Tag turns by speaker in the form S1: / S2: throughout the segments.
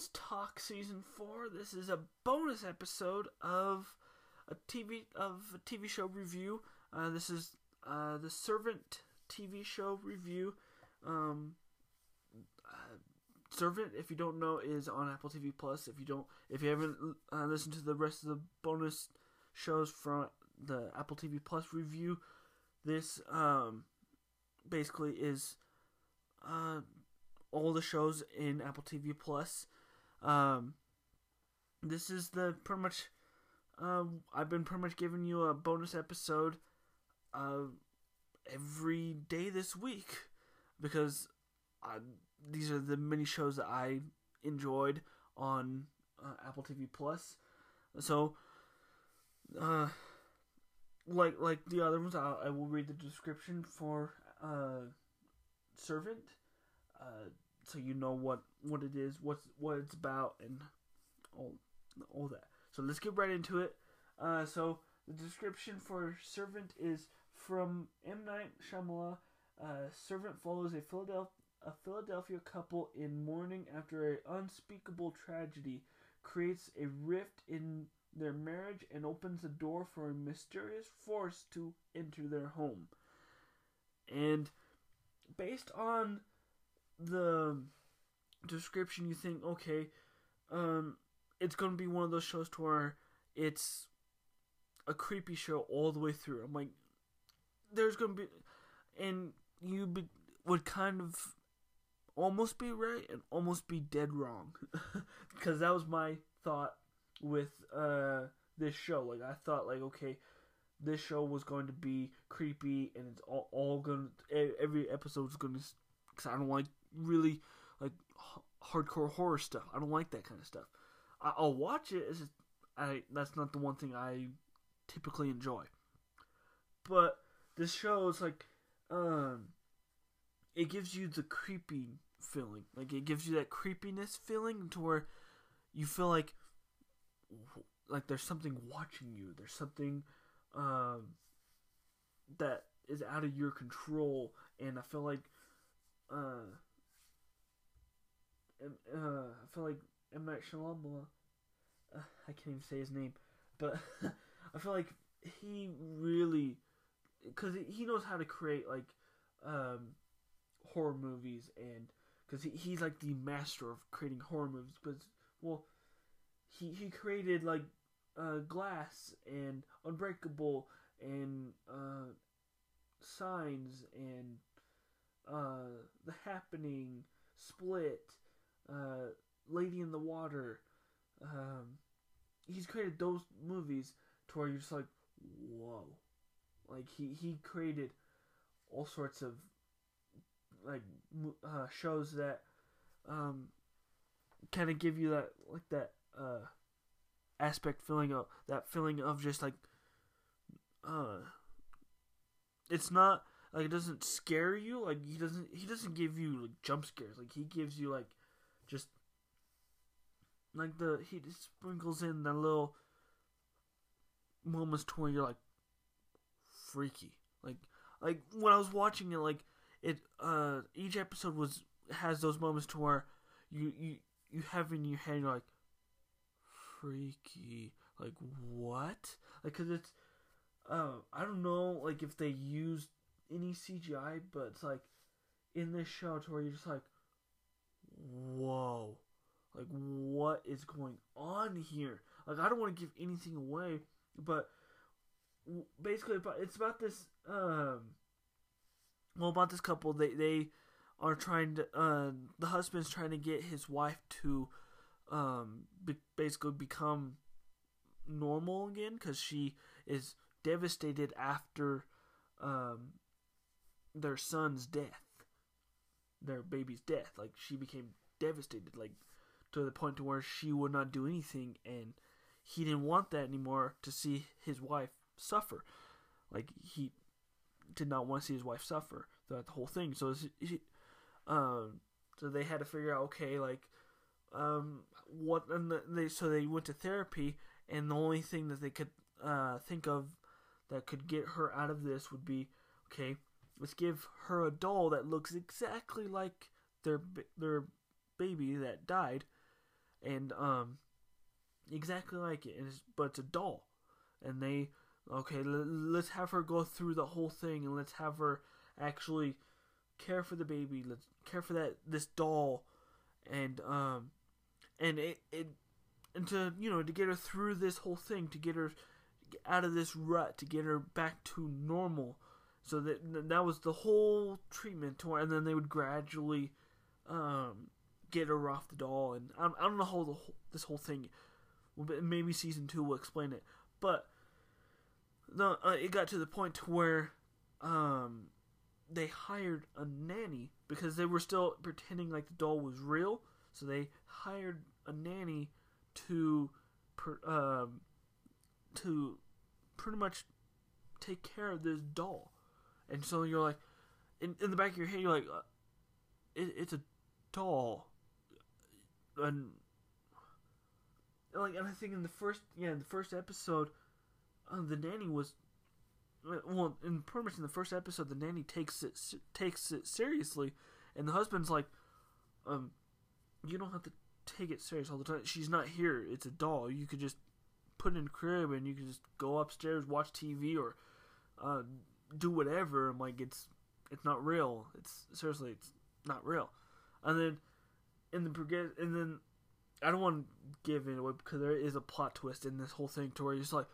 S1: Let's Talk Season 4. This is a bonus episode of a TV of a TV show review. Uh, this is uh, the Servant TV show review. Um, uh, Servant, if you don't know, is on Apple TV Plus. If you don't, if you haven't uh, listened to the rest of the bonus shows from the Apple TV Plus review, this um, basically is uh, all the shows in Apple TV Plus. Um, this is the pretty much. Uh, I've been pretty much giving you a bonus episode uh, every day this week because I, these are the many shows that I enjoyed on uh, Apple TV Plus. So, uh, like like the other ones, I, I will read the description for uh, Servant, uh, so you know what what it is, what's what it's about, and all all that. So let's get right into it. Uh, so the description for Servant is from M Night Shyamalan. Uh, Servant follows a Philadelphia a Philadelphia couple in mourning after an unspeakable tragedy creates a rift in their marriage and opens the door for a mysterious force to enter their home. And based on the description, you think, okay, um, it's to be one of those shows to where it's a creepy show all the way through. I'm like, there's to be, and you be, would kind of almost be right and almost be dead wrong, because that was my thought with uh this show. Like I thought, like okay, this show was going to be creepy, and it's all, all going. to Every episode is going to, because I don't like really like hardcore horror stuff. I don't like that kind of stuff. I, will watch it. Just, I that's not the one thing I typically enjoy. But this show is like, um, it gives you the creepy feeling. Like it gives you that creepiness feeling to where you feel like, like there's something watching you. There's something, um, that is out of your control, and I feel like, uh uh, I feel like Night Shyamalan. Uh, I can't even say his name, but I feel like he really, because he knows how to create like um, horror movies, and because he, he's like the master of creating horror movies. Because well, he he created like uh, Glass and Unbreakable and uh, Signs and uh, The Happening, Split uh, Lady in the Water. Um, he's created those movies to where you're just like, whoa. Like he he created all sorts of like uh, shows that um, kind of give you that like that uh, aspect feeling of that feeling of just like uh, it's not like it doesn't scare you like he doesn't he doesn't give you like jump scares like he gives you like like the he just sprinkles in the little moments to where you're like freaky. Like like when I was watching it, like it uh each episode was has those moments to where you you you have in your head you're like freaky. Like what? Like because it's uh I don't know like if they used any CGI but it's like in this show to where you're just like whoa, like what is going on here? Like I don't want to give anything away, but basically it's about this um well about this couple they they are trying to uh the husband's trying to get his wife to um be, basically become normal again cuz she is devastated after um their son's death their baby's death. Like she became devastated, like to the point to where she would not do anything, and he didn't want that anymore to see his wife suffer. Like he did not want to see his wife suffer throughout the whole thing. So, he, um, so they had to figure out, okay, like, um, what, and they so they went to therapy, and the only thing that they could uh, think of that could get her out of this would be, okay, let's give her a doll that looks exactly like their their baby that died, and um, exactly like it, it's, but it's a doll, and they okay, l- let's have her go through the whole thing, and let's have her actually care for the baby, let's care for that this doll, and um, and it it and to you know to get her through this whole thing, to get her out of this rut, to get her back to normal. So that that was the whole treatment to her, and then they would gradually um, get her off the doll. And I, I don't know how the whole, this whole thing. Maybe season two will explain it, but the uh, it got to the point to where um, they hired a nanny because they were still pretending like the doll was real. So they hired a nanny to um, to pretty much take care of this doll. And so you're like, in, in the back of your head, you're like, uh, it, it's a doll. And, like, and I think in the first, yeah, in the first episode, uh, the nanny was, well, in pretty much in the first episode, the nanny takes it takes it seriously, and the husband's like, um, you don't have to take it serious all the time. She's not here. It's a doll. You could just put it in crib and you can just go upstairs, watch TV, or uh, do whatever. I'm like, it's it's not real. It's seriously, it's not real. And then in the and then I don't want to give it away because there is a plot twist in this whole thing to where you're just like,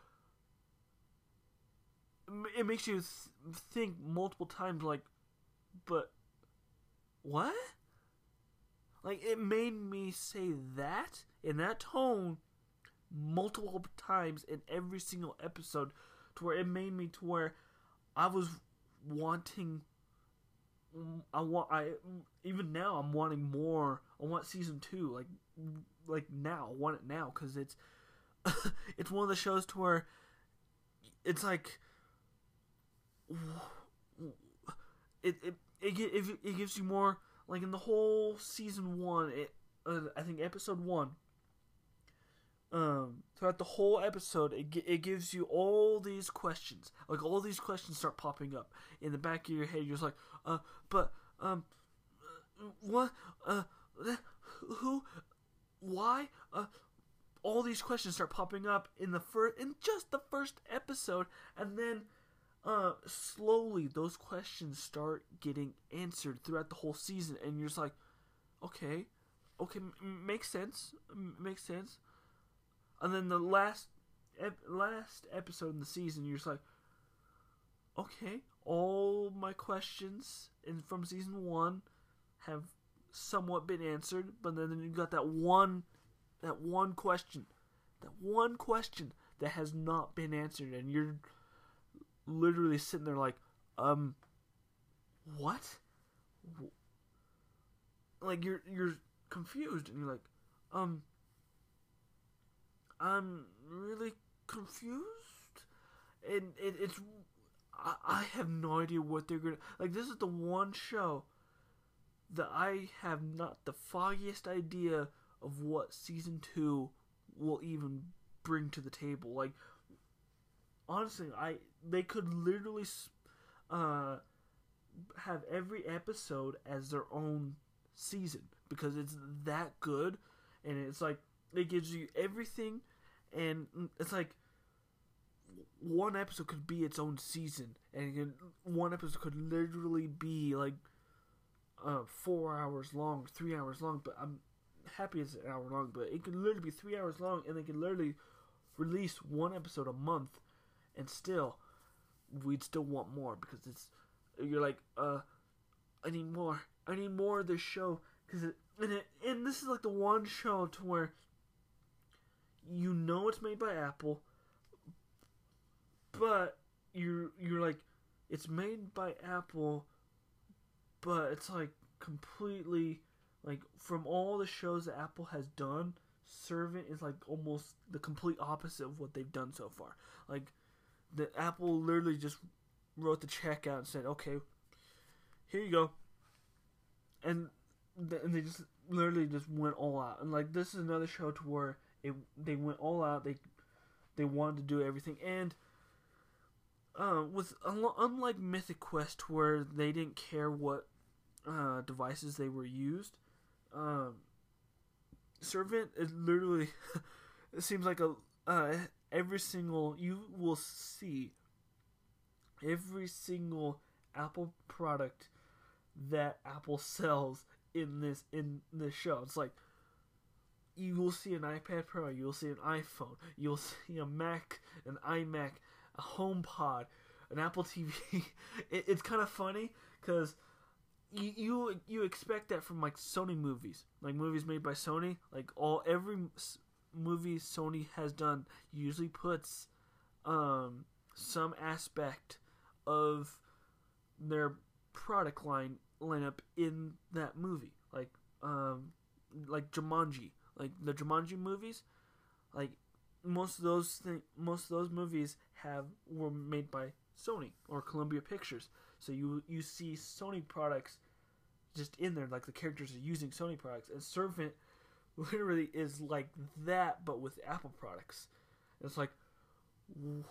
S1: it makes you th- think multiple times, like, but what? Like it made me say that in that tone multiple times in every single episode to where it made me to where I was wanting I want I even now I'm wanting more. I want season 2 like like now. I want it now cuz it's it's one of the shows to where it's like it it it, it, it gives you more like in the whole season 1 it uh, I think episode 1 um, throughout the whole episode, it, it gives you all these questions. Like all these questions start popping up in the back of your head. You're just like, uh, but um, what, uh, who, why, uh, all these questions start popping up in the first, in just the first episode, and then, uh, slowly those questions start getting answered throughout the whole season, and you're just like, okay, okay, m- makes sense, m- makes sense and then the last ep- last episode in the season, you're just like, okay, all my questions in from season one have somewhat been answered, but then you got that one that one question, that one question that has not been answered, and you're literally sitting there like, um, what? Like you're you're confused, and you're like, um, I'm really confused, and it, it's I, I have no idea what they're gonna like. This is the one show that I have not the foggiest idea of what season two will even bring to the table. Like honestly, I they could literally uh, have every episode as their own season because it's that good, and it's like it gives you everything, and it's like one episode could be its own season, and one episode could literally be like uh, four hours long, three hours long. But I'm happy it's an hour long, but it could literally be three hours long, and they could literally release one episode a month, and still, we'd still want more because it's you're like, uh, I need more, I need more of this show because and it and this is like the one show to where you know it's made by Apple, but you're you're like it's made by Apple, but it's like completely like from all the shows that Apple has done, Servant is like almost the complete opposite of what they've done so far. Like the Apple literally just wrote the check out and said, "Okay, here you go," and and they just literally just went all out. And like this is another show to where it they went all out. They they wanted to do everything, and uh, unlike Mythic Quest, where they didn't care what uh, devices they were used, um, Servant is literally it seems like a uh, every single you will see every single Apple product that Apple sells in this in this show. It's like you will see an iPad Pro, you will see an iPhone, you'll see a Mac, an iMac, a HomePod, an Apple TV. it, it's kind of funny because you, you you expect that from like Sony movies, like movies made by Sony. Like all every movie Sony has done usually puts um, some aspect of their product line lineup in that movie, like um, like Jumanji, like the Jumanji movies, like most of those most of those movies have were made by Sony or Columbia Pictures. So you you see Sony products just in there, like the characters are using Sony products. And Servant literally is like that, but with Apple products. It's like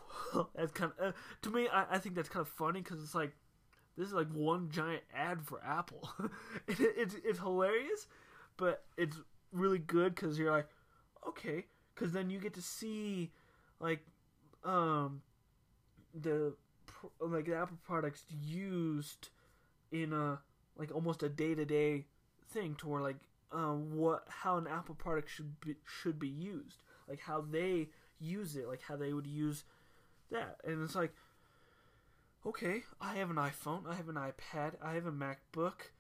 S1: that's kind of uh, to me. I, I think that's kind of funny because it's like this is like one giant ad for Apple. it, it's it's hilarious, but it's really good because you're like, okay, because then you get to see like um the like the Apple products used in a like almost a day to day thing to where like um, what how an Apple product should be should be used, like how they use it, like how they would use that, and it's like, okay, I have an iPhone, I have an iPad, I have a MacBook,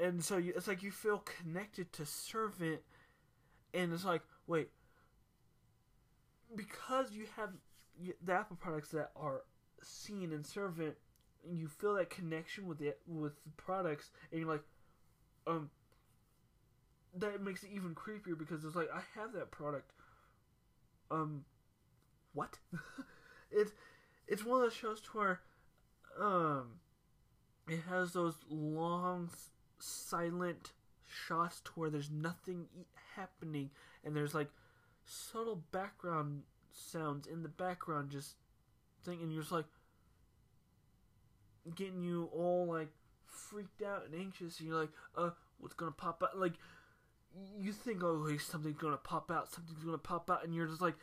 S1: and so you, it's like you feel connected to Servant, and it's like, wait, because you have the Apple products that are seen in Servant, you feel that connection with the with the products, and you're like, um, that makes it even creepier because it's like I have that product. Um, what? it's it's one of those shows to where, um, it has those long, silent shots to where there's nothing happening, and there's like subtle background sounds in the background, just thing, and you're just like getting you all like freaked out and anxious, and you're like, uh, what's gonna pop out? Like you think, oh, hey, something's gonna pop out, something's gonna pop out, and you're just like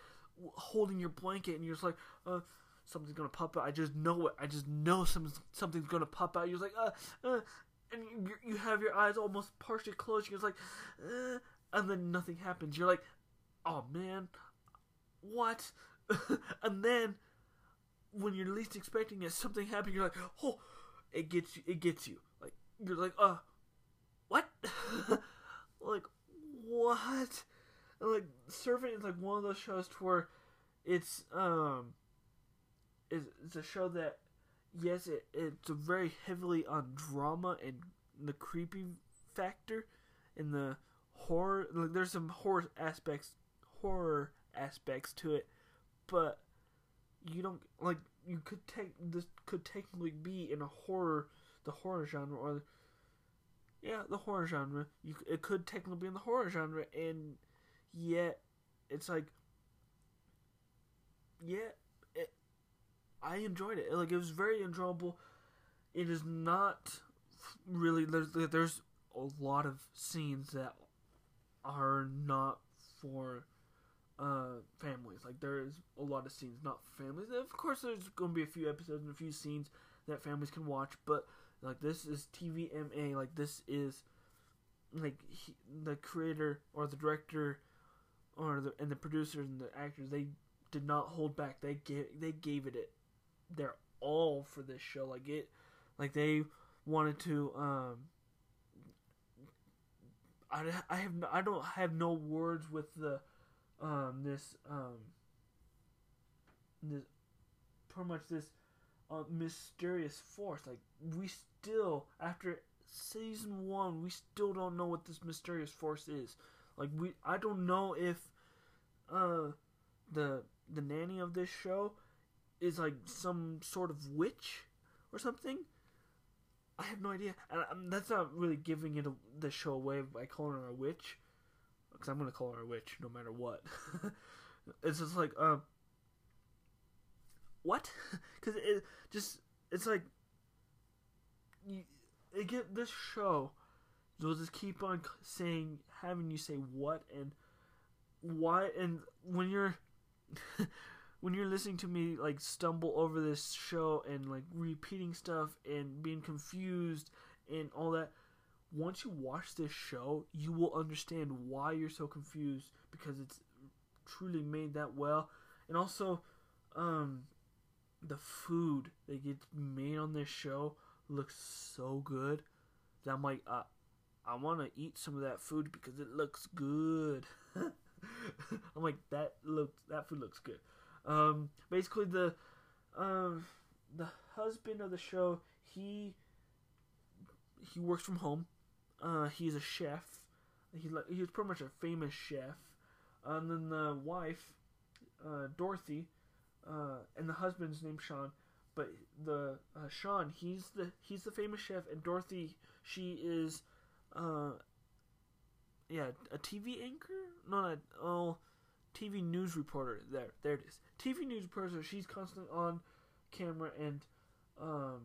S1: holding your blanket, and you're just like, uh, something's gonna pop out. I just know it. I just know something's something's gonna pop out. You're like, uh, uh, and you you have your eyes almost partially closed. You're like, uh, and then nothing happens. You're like, oh man, what? and then when you're least expecting it, something happens. You're like, oh, it gets you. It gets you. Like you're like, uh, what? like what? And, like Servant is like one of those shows to where it's um it's, it's a show that yes it it's very heavily on drama and the creepy factor and the horror like there's some horror aspects horror aspects to it but you don't like you could take this could technically be in a horror the horror genre or yeah, the horror genre. You it could technically be in the horror genre, and yet it's like, yeah, I enjoyed it. Like it was very enjoyable. It is not really there's there's a lot of scenes that are not for uh, families. Like there is a lot of scenes not for families. Of course, there's going to be a few episodes and a few scenes that families can watch, but like this is TVMA. Like this is like he, the creator or the director or the and the producers and the actors they did not hold back. They gave they gave it it their all for this show. Like it like they wanted to um I, I have I don't have no words with the um this um this pretty much this uh, mysterious force like we still after season one we still don't know what this mysterious force is like we i don't know if uh the the nanny of this show is like some sort of witch or something? I have no idea. And um, that's not really giving it a, the show away by calling her a witch. Because i'm gonna call her a witch no matter what. It's just like um what? Because it just it's like you, it get this show they'll just keep on saying, having you say what and why, and when you're when you're listening to me like stumble over this show and like repeating stuff and being confused and all that once you watch this show you will understand why you're so confused because it's truly made that well. And also um the food that gets made on this show looks so good that I'm like uh, I want to eat some of that food because it looks good. I'm like that looks that food looks good um, basically, the um, the husband of the show he he works from home. Uh, he's a chef. He's he was pretty much a famous chef. And then the wife, uh, Dorothy, uh, and the husband's named Sean. But the uh, Sean, he's the he's the famous chef, and Dorothy, she is, uh, yeah, a TV anchor. No, not oh, TV news reporter. There, there it is. TV news reporter. She's constantly on camera and um,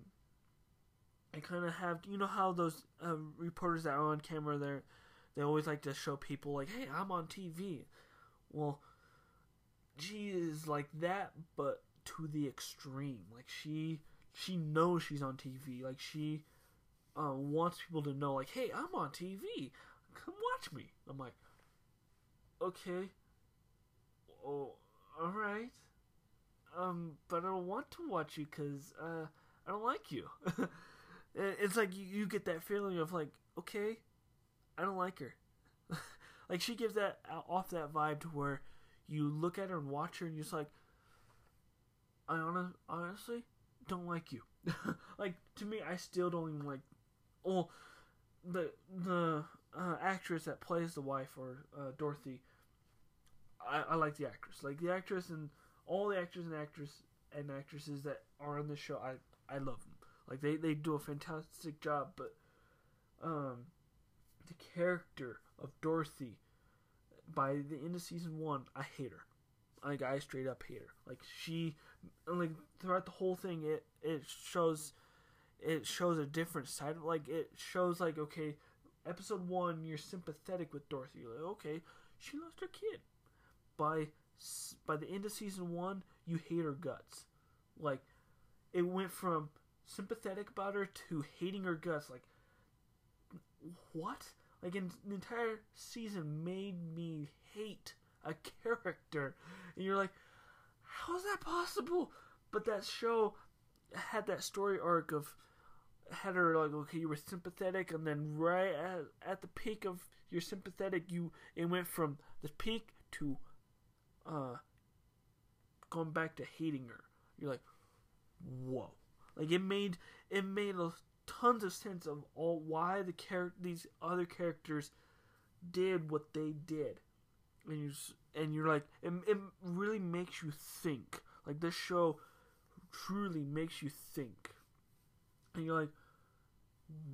S1: I kind of have you know how those uh, reporters that are on camera they they always like to show people like hey I'm on TV. Well, she is like that, but to the extreme. Like she she knows she's on TV. Like she uh, wants people to know like hey I'm on TV. Come watch me. I'm like okay oh, all right. Um, but I don't want to watch you because uh, I don't like you. it's like you, you get that feeling of like, okay, I don't like her. like she gives that uh, off that vibe to where you look at her and watch her and you're just like, I honestly don't like you. like to me, I still don't even like. Well, the the uh, actress that plays the wife or uh, Dorothy I, I like the actress. Like the actress and all the actors and actress and actresses that are on the show, I I love them. Like they they do a fantastic job. But um, the character of Dorothy, by the end of season one, I hate her. Like I straight up hate her. Like she, like throughout the whole thing, it it shows, it shows a different side. Of, Like it shows like okay, episode one, you're sympathetic with Dorothy. You're like okay, she lost her kid by by the end of season one, you hate her guts. Like it went from sympathetic about her to hating her guts. Like what? Like an entire season made me hate a character, and you're like, how is that possible? But that show had that story arc of had her like okay you were sympathetic and then right at, at the peak of your sympathetic you it went from the peak to uh, going back to hating her. You're like, whoa! Like it made it made a tons of sense of all why the char- these other characters did what they did, and you and you're like, it, it really makes you think. Like this show truly makes you think, and you're like,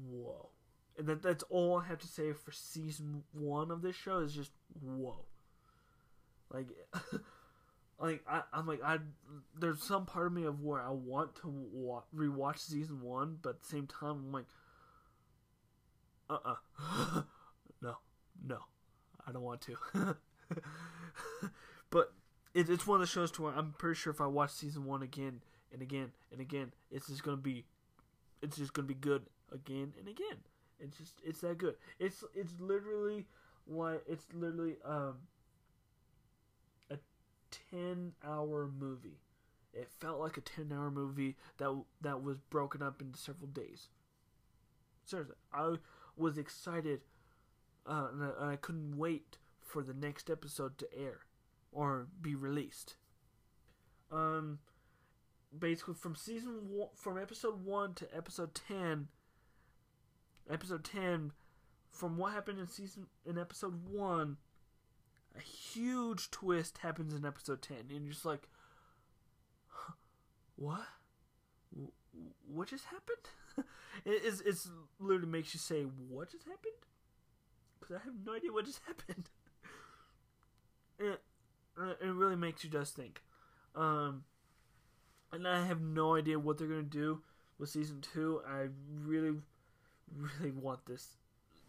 S1: whoa! And that that's all I have to say for season one of this show is just whoa. Like, like I, I'm like I. There's some part of me of where I want to wa- rewatch season one, but at the same time I'm like, uh, uh no, no, I don't want to. but it, it's one of the shows to where I'm pretty sure if I watch season one again and again and again, it's just gonna be, it's just gonna be good again and again. It's just it's that good. It's it's literally like it's literally um 10 hour movie. It felt like a 10 hour movie that that was broken up into several days. Seriously, I was excited uh, and, I, and I couldn't wait for the next episode to air or be released. Um, basically from season one, from episode one to episode ten. Episode ten, from what happened in season in episode one a huge twist happens in episode 10 and you're just like huh, what? What just happened? It, it's, it's literally makes you say what just happened? Because i have no idea what just happened. It, it really makes you just think. Um and i have no idea what they're going to do with season 2 i really really want this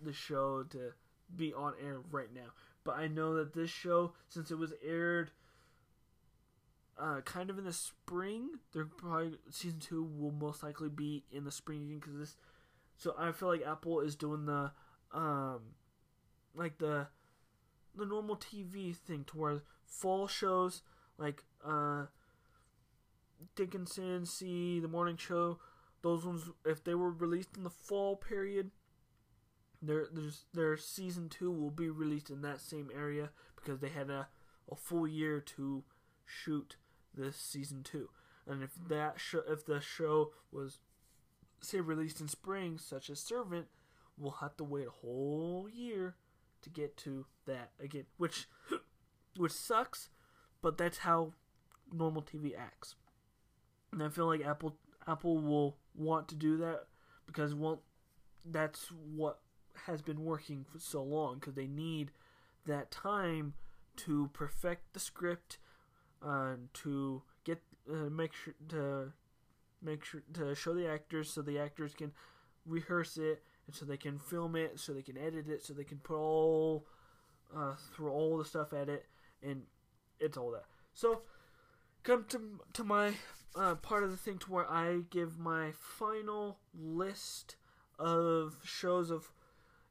S1: the show to be on air right now. But I know that this show, since it was aired uh, kind of in the spring, they're probably season two will most likely be in the spring again because this. So I feel like Apple is doing the, um, like the, the normal TV thing to where fall shows like uh, Dickinson, See, the morning show, those ones if they were released in the fall period, their their season two will be released in that same area because they had a, a full year to shoot this season two. And if that show if the show was say released in spring, such as Servant, we'll have to wait a whole year to get to that again, which which sucks, but that's how normal TV acts. And I feel like Apple Apple will want to do that because well, that's what has been working for so long because they need that time to perfect the script, uh, to get uh, make sure to make sure to show the actors so the actors can rehearse it and so they can film it so they can edit it so they can put all uh, all the stuff at it and it's all that. So come to to my uh, part of the thing to where I give my final list of shows of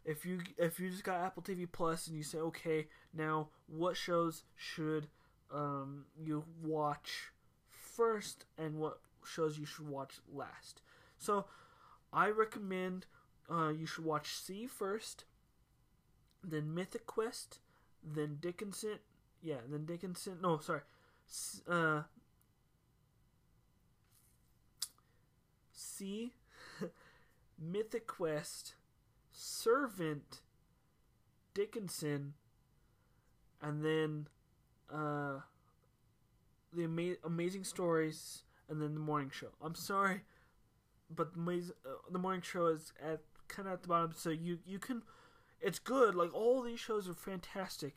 S1: if you if you just got Apple TV Plus and you say okay now what shows should um, you watch first and what shows you should watch last. So I recommend uh, you should watch See first, then Mythic Quest, then Dickinson. Yeah, then Dickinson. No, sorry. Uh, See, Mythic Quest, Servant, Dickinson, and then uh, the ama- amazing stories, and then the morning show. I'm sorry, but the, uh, the morning show is at kind of at the bottom, so you you can. It's good. Like all these shows are fantastic,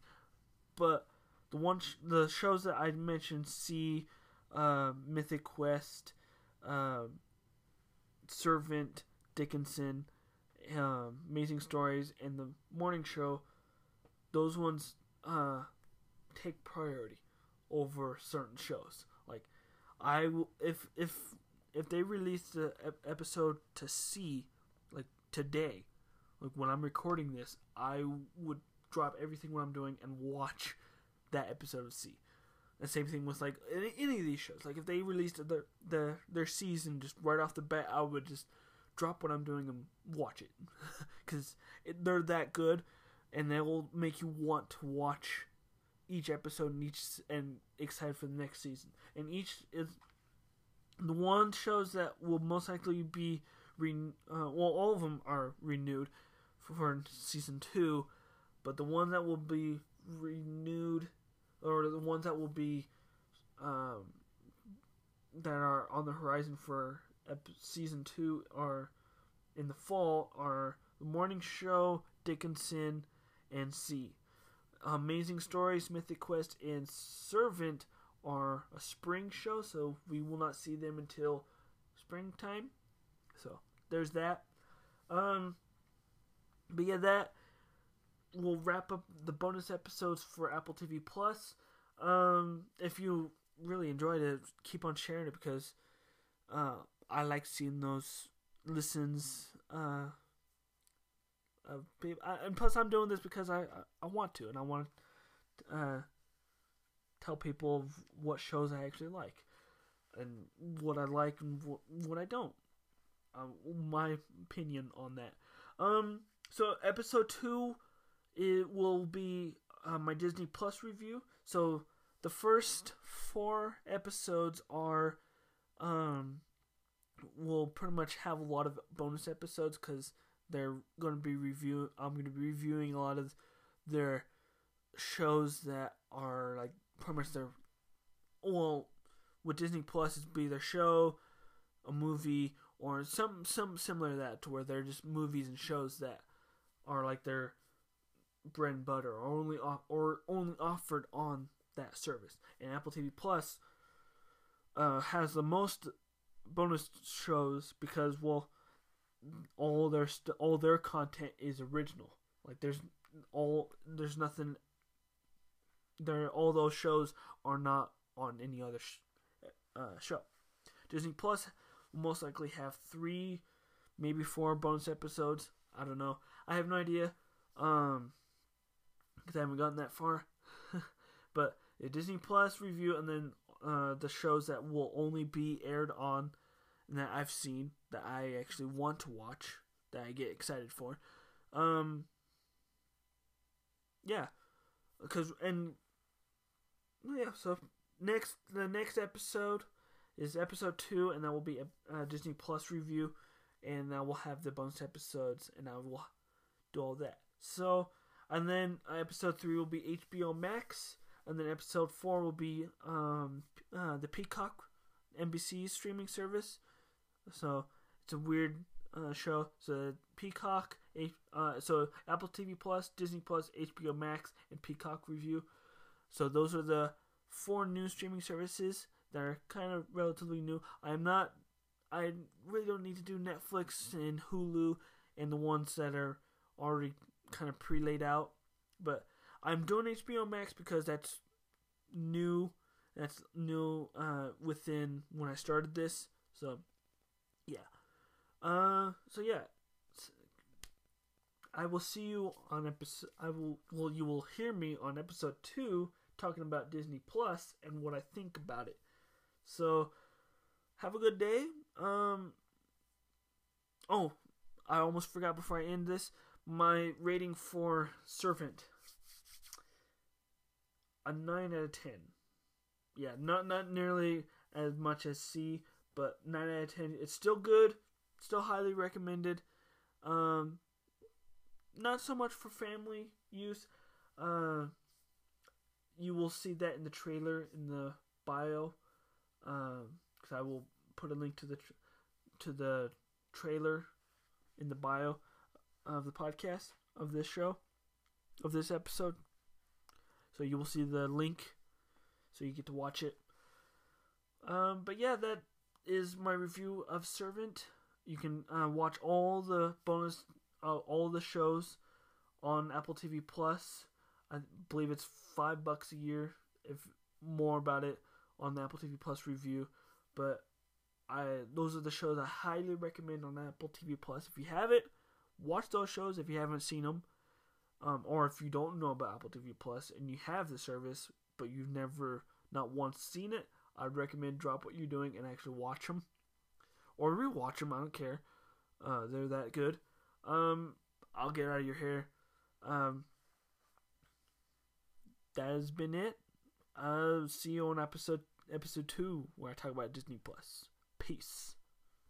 S1: but the one sh- the shows that I mentioned, see, uh, Mythic Quest, uh, Servant, Dickinson, uh, Amazing Stories, and the Morning Show, those ones uh, take priority over certain shows. Like, I will if if if they release the episode to see, like today, like when I'm recording this, I would drop everything what I'm doing and watch that episode of See. The same thing with like any, any of these shows. Like if they released their their their season just right off the bat, I would just drop what I'm doing and watch it because they're that good, and they will make you want to watch each episode and each and excited for the next season. And each is the one shows that will most likely be re uh, well all of them are renewed for, for season two, but the one that will be renewed or the ones that will be um, that are on the horizon for season two are in the fall are the morning show dickinson and See. amazing stories mythic quest and servant are a spring show so we will not see them until springtime. So there's that. Um but yeah that will wrap up the bonus episodes for apple tv plus. Um if you really enjoyed it keep on sharing it because uh I like seeing those listens. Uh, of people, I, and plus I'm doing this because I, I, I want to, and I want to uh, tell people what shows I actually like, and what I like and what, what I don't. Um, my opinion on that. Um, so episode two, it will be uh, my Disney Plus review. So the first four episodes are um will pretty much have a lot of bonus episodes because they're going to be review. I'm going to be reviewing a lot of their shows that are like pretty much their well with Disney Plus it'd be their show, a movie, or some some similar to that to where they're just movies and shows that are like their bread and butter or only off, or only offered on that service. And Apple TV Plus uh, has the most bonus shows because well all their st- all their content is original. Like there's all there's nothing. There all those shows are not on any other sh- uh, show. Disney Plus will most likely have three, maybe four bonus episodes. I don't know. I have no idea. Um, because I haven't gotten that far. but a Disney Plus review, and then uh, the shows that will only be aired on that I've seen that I actually want to watch that I get excited for. Um, yeah, because and yeah, so next the next episode is episode two, and that will be a, a Disney Plus review, and I will have the bonus episodes, and I will do all that. So, and then uh, episode three will be HBO Max, and then episode four will be um uh, the Peacock NBC streaming service. So it's a weird uh, show. So Peacock, uh, so Apple TV Plus, Disney Plus, HBO Max, and Peacock review. So those are the four new streaming services that are kind of relatively new. I'm not. I really don't need to do Netflix and Hulu and the ones that are already kind of pre-laid out. But I'm doing HBO Max because that's new. That's new uh, within when I started this. So yeah. Uh. So yeah. I will see you on episode. I will. Well, you will hear me on episode two talking about Disney Plus and what I think about it. So, have a good day. Um. Oh, I almost forgot before I end this. My rating for Servant. A nine out of ten. Yeah, not not nearly as much as See, but nine out of ten. It's still good. Still highly recommended. Um, not so much for family use. Uh, you will see that in the trailer in the bio. Um, because I will put a link to the tra- to the trailer in the bio of the podcast of this show of this episode. So you will see the link, so you get to watch it. Um, but yeah, that is my review of Servant. You can uh, watch all the bonus, uh, all the shows on Apple TV Plus. I believe it's five bucks a year. If more about it on the Apple TV Plus review, but I those are the shows I highly recommend on Apple TV Plus. If you have it, watch those shows if you haven't seen them, um, or if you don't know about Apple TV Plus and you have the service but you've never not once seen it, I'd recommend drop what you're doing and actually watch them, or rewatch them. I don't care. Uh, they're that good. Um, I'll get out of your hair. Um, that has been it. Uh, see you on episode episode two where I talk about Disney Plus. Peace.